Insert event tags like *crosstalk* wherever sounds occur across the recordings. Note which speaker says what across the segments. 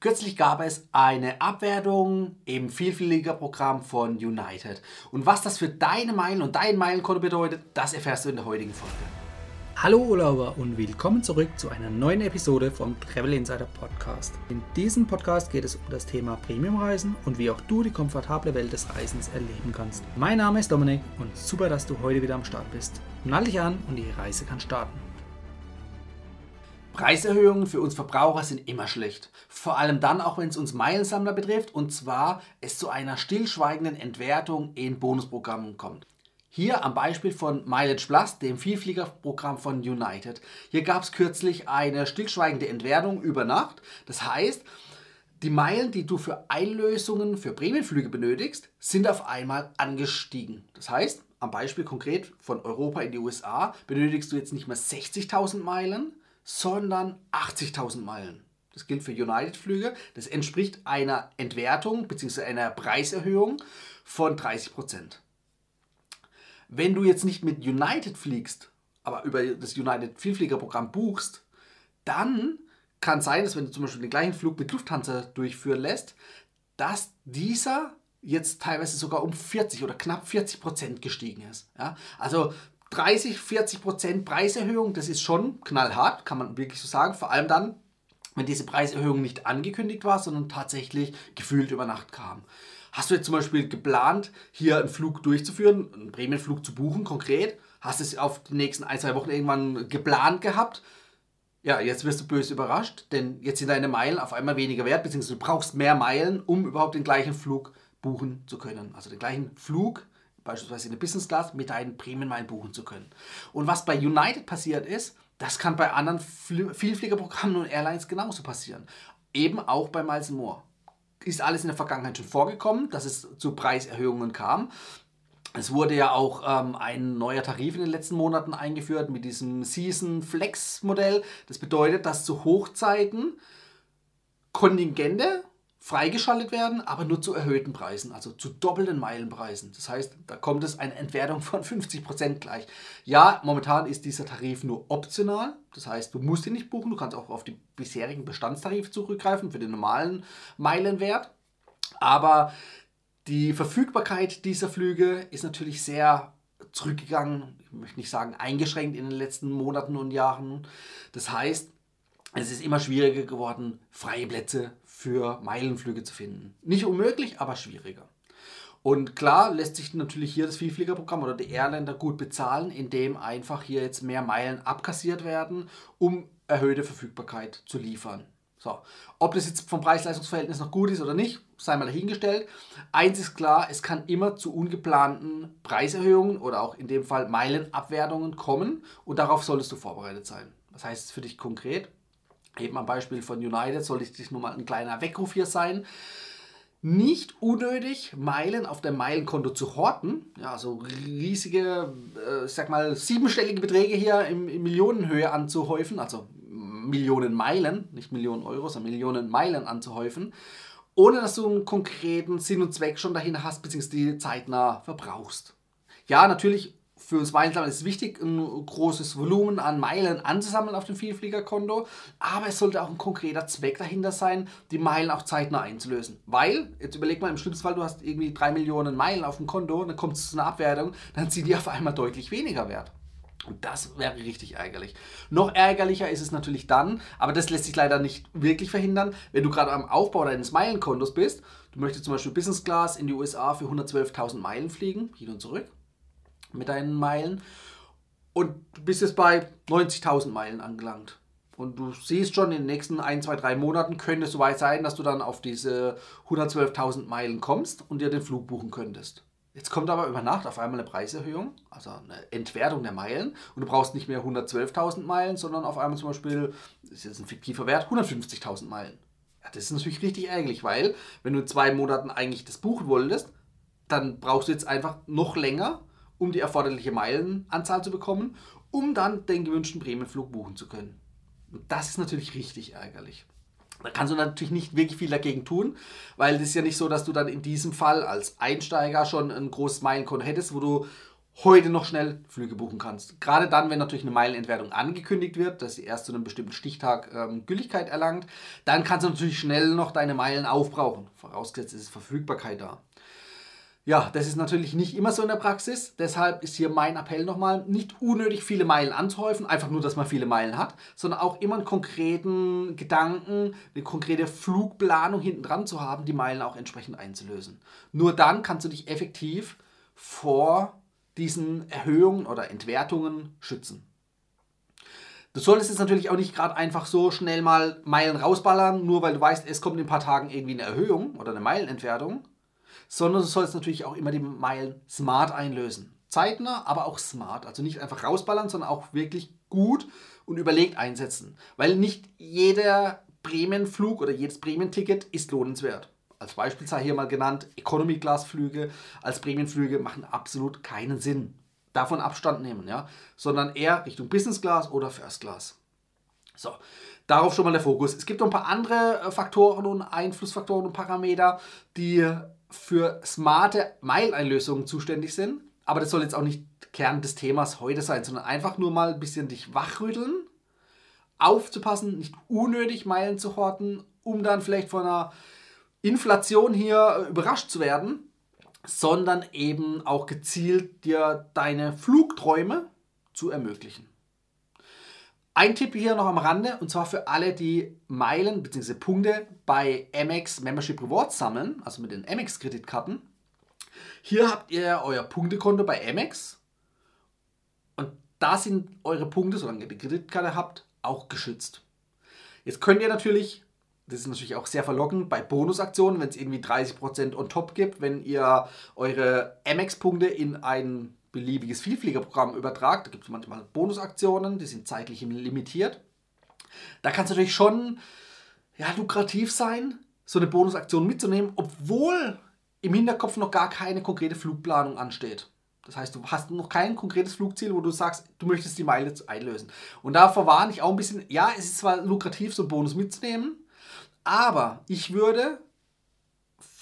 Speaker 1: Kürzlich gab es eine Abwertung im Vielfliegerprogramm von United. Und was das für deine Meilen und dein Meilenkonto bedeutet, das erfährst du in der heutigen Folge.
Speaker 2: Hallo Urlauber und willkommen zurück zu einer neuen Episode vom Travel Insider Podcast. In diesem Podcast geht es um das Thema Premiumreisen und wie auch du die komfortable Welt des Reisens erleben kannst. Mein Name ist Dominik und super, dass du heute wieder am Start bist. Nall dich an und die Reise kann starten.
Speaker 1: Preiserhöhungen für uns Verbraucher sind immer schlecht. Vor allem dann auch, wenn es uns Meilensammler betrifft und zwar es zu einer stillschweigenden Entwertung in Bonusprogrammen kommt. Hier am Beispiel von Mileage Plus, dem Vielfliegerprogramm von United. Hier gab es kürzlich eine stillschweigende Entwertung über Nacht. Das heißt, die Meilen, die du für Einlösungen für Prämienflüge benötigst, sind auf einmal angestiegen. Das heißt, am Beispiel konkret von Europa in die USA benötigst du jetzt nicht mehr 60.000 Meilen, sondern 80.000 Meilen. Das gilt für United-Flüge. Das entspricht einer Entwertung bzw. einer Preiserhöhung von 30% Wenn du jetzt nicht mit United fliegst, aber über das United Vielfliegerprogramm buchst, dann kann sein, dass wenn du zum Beispiel den gleichen Flug mit Lufthansa durchführen lässt, dass dieser jetzt teilweise sogar um 40 oder knapp 40 Prozent gestiegen ist. Ja? Also 30, 40 Prozent Preiserhöhung, das ist schon knallhart, kann man wirklich so sagen. Vor allem dann, wenn diese Preiserhöhung nicht angekündigt war, sondern tatsächlich gefühlt über Nacht kam. Hast du jetzt zum Beispiel geplant, hier einen Flug durchzuführen, einen Prämienflug zu buchen, konkret? Hast du es auf die nächsten ein, zwei Wochen irgendwann geplant gehabt? Ja, jetzt wirst du böse überrascht, denn jetzt sind deine Meilen auf einmal weniger wert, beziehungsweise du brauchst mehr Meilen, um überhaupt den gleichen Flug buchen zu können. Also den gleichen Flug beispielsweise in der Business Class, mit deinen Prämienmeilen buchen zu können. Und was bei United passiert ist, das kann bei anderen Vielfliegerprogrammen und Airlines genauso passieren. Eben auch bei Miles More. Ist alles in der Vergangenheit schon vorgekommen, dass es zu Preiserhöhungen kam. Es wurde ja auch ähm, ein neuer Tarif in den letzten Monaten eingeführt mit diesem Season Flex Modell. Das bedeutet, dass zu Hochzeiten Kontingente freigeschaltet werden, aber nur zu erhöhten Preisen, also zu doppelten Meilenpreisen. Das heißt, da kommt es eine Entwertung von 50% gleich. Ja, momentan ist dieser Tarif nur optional, das heißt, du musst ihn nicht buchen, du kannst auch auf die bisherigen Bestandstarife zurückgreifen für den normalen Meilenwert, aber die Verfügbarkeit dieser Flüge ist natürlich sehr zurückgegangen, ich möchte nicht sagen eingeschränkt in den letzten Monaten und Jahren. Das heißt, es ist immer schwieriger geworden, freie Plätze für Meilenflüge zu finden. Nicht unmöglich, aber schwieriger. Und klar lässt sich natürlich hier das Vielfliegerprogramm oder die Airliner gut bezahlen, indem einfach hier jetzt mehr Meilen abkassiert werden, um erhöhte Verfügbarkeit zu liefern. So, ob das jetzt vom Preis-Leistungs-Verhältnis noch gut ist oder nicht, sei mal dahingestellt. Eins ist klar, es kann immer zu ungeplanten Preiserhöhungen oder auch in dem Fall Meilenabwertungen kommen und darauf solltest du vorbereitet sein. Das heißt für dich konkret, Eben am Beispiel von United soll ich nur mal ein kleiner Weckruf hier sein. Nicht unnötig Meilen auf dem Meilenkonto zu horten, ja, also riesige, äh, ich sag mal, siebenstellige Beträge hier in, in Millionenhöhe anzuhäufen, also Millionen Meilen, nicht Millionen Euro, sondern Millionen Meilen anzuhäufen, ohne dass du einen konkreten Sinn und Zweck schon dahin hast, beziehungsweise die zeitnah verbrauchst. Ja, natürlich für uns Meilensammeln ist es wichtig, ein großes Volumen an Meilen anzusammeln auf dem Vielfliegerkonto, aber es sollte auch ein konkreter Zweck dahinter sein, die Meilen auch zeitnah einzulösen. Weil, jetzt überleg mal, im schlimmsten Fall, du hast irgendwie drei Millionen Meilen auf dem Konto, dann kommt es zu einer Abwertung, dann sind die auf einmal deutlich weniger wert. Und das wäre richtig ärgerlich. Noch ärgerlicher ist es natürlich dann, aber das lässt sich leider nicht wirklich verhindern, wenn du gerade am Aufbau deines Meilenkontos bist. Du möchtest zum Beispiel Business Class in die USA für 112.000 Meilen fliegen, hin und zurück mit deinen Meilen. Und du bist jetzt bei 90.000 Meilen angelangt. Und du siehst schon, in den nächsten 1, 2, 3 Monaten könnte es soweit sein, dass du dann auf diese 112.000 Meilen kommst und dir den Flug buchen könntest. Jetzt kommt aber über Nacht auf einmal eine Preiserhöhung, also eine Entwertung der Meilen. Und du brauchst nicht mehr 112.000 Meilen, sondern auf einmal zum Beispiel, das ist jetzt ein fiktiver Wert, 150.000 Meilen. Ja, das ist natürlich richtig ärgerlich, weil wenn du in zwei Monaten eigentlich das buchen wolltest, dann brauchst du jetzt einfach noch länger, um die erforderliche Meilenanzahl zu bekommen, um dann den gewünschten Prämienflug buchen zu können. Und das ist natürlich richtig ärgerlich. Da kannst du natürlich nicht wirklich viel dagegen tun, weil es ist ja nicht so, dass du dann in diesem Fall als Einsteiger schon ein großes Meilenkonto hättest, wo du heute noch schnell Flüge buchen kannst. Gerade dann, wenn natürlich eine Meilenentwertung angekündigt wird, dass sie erst zu einem bestimmten Stichtag ähm, Gültigkeit erlangt, dann kannst du natürlich schnell noch deine Meilen aufbrauchen. Vorausgesetzt ist Verfügbarkeit da. Ja, das ist natürlich nicht immer so in der Praxis. Deshalb ist hier mein Appell nochmal, nicht unnötig viele Meilen anzuhäufen, einfach nur, dass man viele Meilen hat, sondern auch immer einen konkreten Gedanken, eine konkrete Flugplanung hinten dran zu haben, die Meilen auch entsprechend einzulösen. Nur dann kannst du dich effektiv vor diesen Erhöhungen oder Entwertungen schützen. Du solltest jetzt natürlich auch nicht gerade einfach so schnell mal Meilen rausballern, nur weil du weißt, es kommt in ein paar Tagen irgendwie eine Erhöhung oder eine Meilenentwertung, sondern du sollst natürlich auch immer die Meilen smart einlösen. Zeitnah, aber auch smart. Also nicht einfach rausballern, sondern auch wirklich gut und überlegt einsetzen. Weil nicht jeder Prämienflug oder jedes Prämienticket ist lohnenswert als Beispiel sei hier mal genannt, Economy-Class-Flüge als Prämienflüge machen absolut keinen Sinn. Davon Abstand nehmen, ja, sondern eher Richtung Business Class oder First Class. So, darauf schon mal der Fokus. Es gibt noch ein paar andere äh, Faktoren und Einflussfaktoren und Parameter, die für smarte Mile-Einlösungen zuständig sind. Aber das soll jetzt auch nicht Kern des Themas heute sein, sondern einfach nur mal ein bisschen dich wachrütteln, aufzupassen, nicht unnötig Meilen zu horten, um dann vielleicht von einer Inflation hier äh, überrascht zu werden, sondern eben auch gezielt dir deine Flugträume zu ermöglichen. Ein Tipp hier noch am Rande, und zwar für alle, die Meilen bzw. Punkte bei Amex Membership Rewards sammeln, also mit den Amex-Kreditkarten. Hier habt ihr euer Punktekonto bei Amex und da sind eure Punkte, solange ihr die Kreditkarte habt, auch geschützt. Jetzt könnt ihr natürlich das ist natürlich auch sehr verlockend bei Bonusaktionen, wenn es irgendwie 30% on top gibt, wenn ihr eure Amex-Punkte in ein beliebiges Vielfliegerprogramm übertragt. Da gibt es manchmal Bonusaktionen, die sind zeitlich limitiert. Da kann es natürlich schon ja, lukrativ sein, so eine Bonusaktion mitzunehmen, obwohl im Hinterkopf noch gar keine konkrete Flugplanung ansteht. Das heißt, du hast noch kein konkretes Flugziel, wo du sagst, du möchtest die Meile einlösen. Und da verwarne ich auch ein bisschen, ja, es ist zwar lukrativ, so einen Bonus mitzunehmen, aber ich würde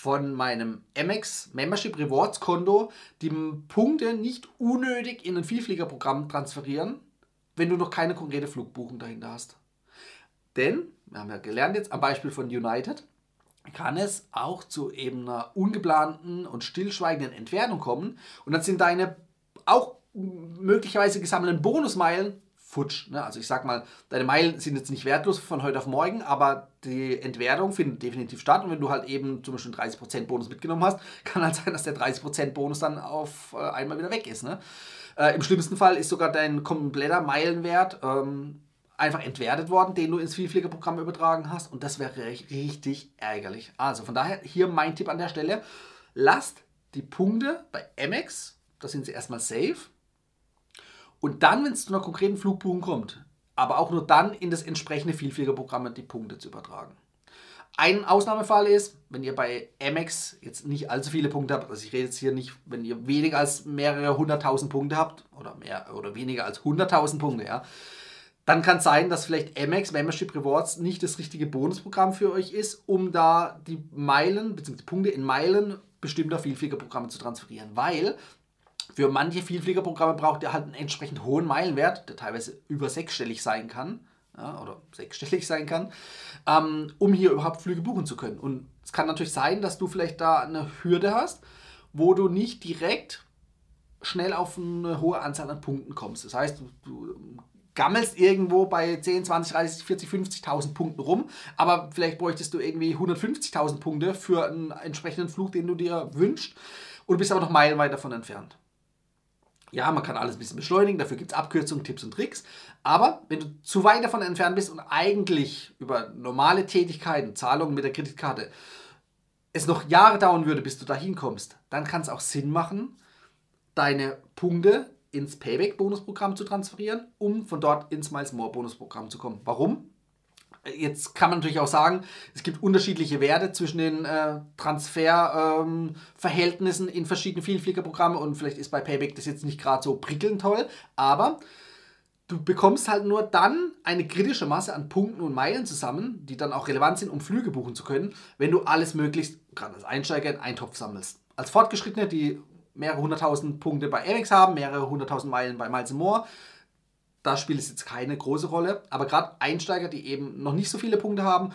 Speaker 1: von meinem Amex Membership Rewards Konto die Punkte nicht unnötig in ein Vielfliegerprogramm transferieren, wenn du noch keine konkrete Flugbuchung dahinter hast. Denn, wir haben ja gelernt jetzt am Beispiel von United, kann es auch zu eben einer ungeplanten und stillschweigenden Entfernung kommen und dann sind deine auch möglicherweise gesammelten Bonusmeilen futsch. Ne? Also ich sag mal, deine Meilen sind jetzt nicht wertlos von heute auf morgen, aber die Entwertung findet definitiv statt. Und wenn du halt eben zum Beispiel einen 30% Bonus mitgenommen hast, *laughs* kann halt sein, dass der 30% Bonus dann auf äh, einmal wieder weg ist. Ne? Äh, Im schlimmsten Fall ist sogar dein kompletter Meilenwert ähm, einfach entwertet worden, den du ins Vielfliegerprogramm übertragen hast. Und das wäre richtig ärgerlich. Also von daher hier mein Tipp an der Stelle. Lasst die Punkte bei Amex, da sind sie erstmal safe, und dann, wenn es zu einer konkreten Flugbuchung kommt, aber auch nur dann in das entsprechende Vielfliegerprogramm die Punkte zu übertragen. Ein Ausnahmefall ist, wenn ihr bei Amex jetzt nicht allzu viele Punkte habt, also ich rede jetzt hier nicht, wenn ihr weniger als mehrere hunderttausend Punkte habt oder mehr oder weniger als hunderttausend Punkte, ja, dann kann es sein, dass vielleicht Amex Membership Rewards nicht das richtige Bonusprogramm für euch ist, um da die Meilen bzw. Punkte in Meilen bestimmter Vielfliegerprogramme zu transferieren, weil für manche Vielfliegerprogramme braucht ihr halt einen entsprechend hohen Meilenwert, der teilweise über sechsstellig sein kann ja, oder sechsstellig sein kann, ähm, um hier überhaupt Flüge buchen zu können. Und es kann natürlich sein, dass du vielleicht da eine Hürde hast, wo du nicht direkt schnell auf eine hohe Anzahl an Punkten kommst. Das heißt, du, du gammelst irgendwo bei 10, 20, 30, 40, 50.000 Punkten rum, aber vielleicht bräuchtest du irgendwie 150.000 Punkte für einen entsprechenden Flug, den du dir wünschst und bist aber noch meilenweit davon entfernt. Ja, man kann alles ein bisschen beschleunigen, dafür gibt es Abkürzungen, Tipps und Tricks. Aber wenn du zu weit davon entfernt bist und eigentlich über normale Tätigkeiten, Zahlungen mit der Kreditkarte, es noch Jahre dauern würde, bis du dahin kommst, dann kann es auch Sinn machen, deine Punkte ins Payback-Bonusprogramm zu transferieren, um von dort ins Miles More-Bonusprogramm zu kommen. Warum? Jetzt kann man natürlich auch sagen, es gibt unterschiedliche Werte zwischen den äh, Transferverhältnissen ähm, in verschiedenen Vielfliegerprogrammen und vielleicht ist bei Payback das jetzt nicht gerade so prickelnd toll, aber du bekommst halt nur dann eine kritische Masse an Punkten und Meilen zusammen, die dann auch relevant sind, um Flüge buchen zu können, wenn du alles möglichst, gerade als Einsteiger, in einen Topf sammelst. Als Fortgeschrittene, die mehrere hunderttausend Punkte bei Amex haben, mehrere hunderttausend Meilen bei Miles More. Da spielt es jetzt keine große Rolle. Aber gerade Einsteiger, die eben noch nicht so viele Punkte haben,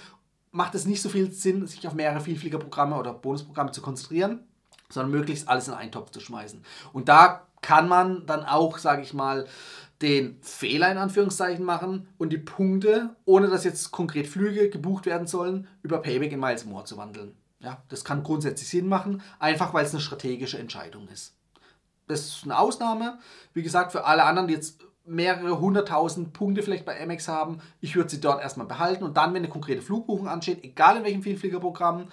Speaker 1: macht es nicht so viel Sinn, sich auf mehrere Vielfliegerprogramme oder Bonusprogramme zu konzentrieren, sondern möglichst alles in einen Topf zu schmeißen. Und da kann man dann auch, sage ich mal, den Fehler in Anführungszeichen machen und die Punkte, ohne dass jetzt konkret Flüge gebucht werden sollen, über Payback in Miles More zu wandeln. Ja, das kann grundsätzlich Sinn machen, einfach weil es eine strategische Entscheidung ist. Das ist eine Ausnahme. Wie gesagt, für alle anderen, die jetzt mehrere hunderttausend Punkte vielleicht bei Amex haben, ich würde sie dort erstmal behalten und dann, wenn eine konkrete Flugbuchung ansteht, egal in welchem Vielfliegerprogramm,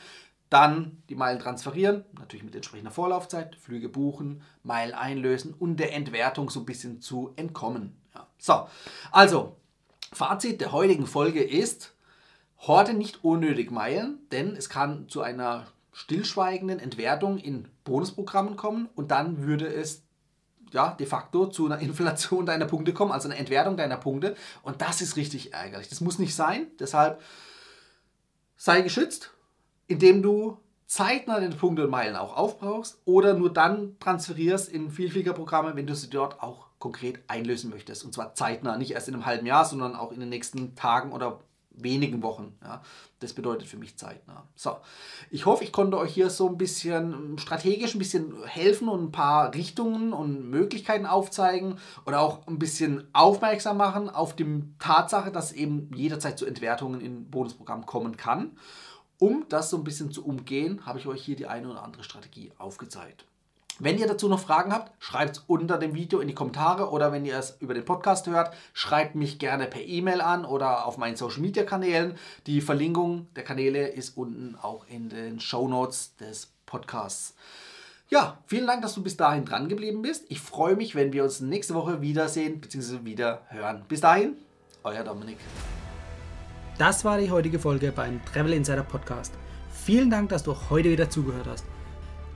Speaker 1: dann die Meilen transferieren, natürlich mit entsprechender Vorlaufzeit, Flüge buchen, Meilen einlösen und der Entwertung so ein bisschen zu entkommen. Ja. So, also Fazit der heutigen Folge ist, horte nicht unnötig Meilen, denn es kann zu einer stillschweigenden Entwertung in Bonusprogrammen kommen und dann würde es ja, de facto zu einer *laughs* Inflation deiner Punkte kommen, also einer Entwertung deiner Punkte. Und das ist richtig ärgerlich. Das muss nicht sein. Deshalb sei geschützt, indem du zeitnah deine Punkte und Meilen auch aufbrauchst oder nur dann transferierst in Vielfliegerprogramme, wenn du sie dort auch konkret einlösen möchtest. Und zwar zeitnah, nicht erst in einem halben Jahr, sondern auch in den nächsten Tagen oder wenigen Wochen. Ja. Das bedeutet für mich zeitnah. So, ich hoffe, ich konnte euch hier so ein bisschen strategisch ein bisschen helfen und ein paar Richtungen und Möglichkeiten aufzeigen oder auch ein bisschen aufmerksam machen auf die Tatsache, dass eben jederzeit zu Entwertungen in Bonusprogramm kommen kann. Um das so ein bisschen zu umgehen, habe ich euch hier die eine oder andere Strategie aufgezeigt. Wenn ihr dazu noch Fragen habt, schreibt es unter dem Video in die Kommentare oder wenn ihr es über den Podcast hört, schreibt mich gerne per E-Mail an oder auf meinen Social Media Kanälen. Die Verlinkung der Kanäle ist unten auch in den Show Notes des Podcasts. Ja, vielen Dank, dass du bis dahin dran geblieben bist. Ich freue mich, wenn wir uns nächste Woche wiedersehen bzw. wieder hören. Bis dahin, euer Dominik.
Speaker 2: Das war die heutige Folge beim Travel Insider Podcast. Vielen Dank, dass du heute wieder zugehört hast.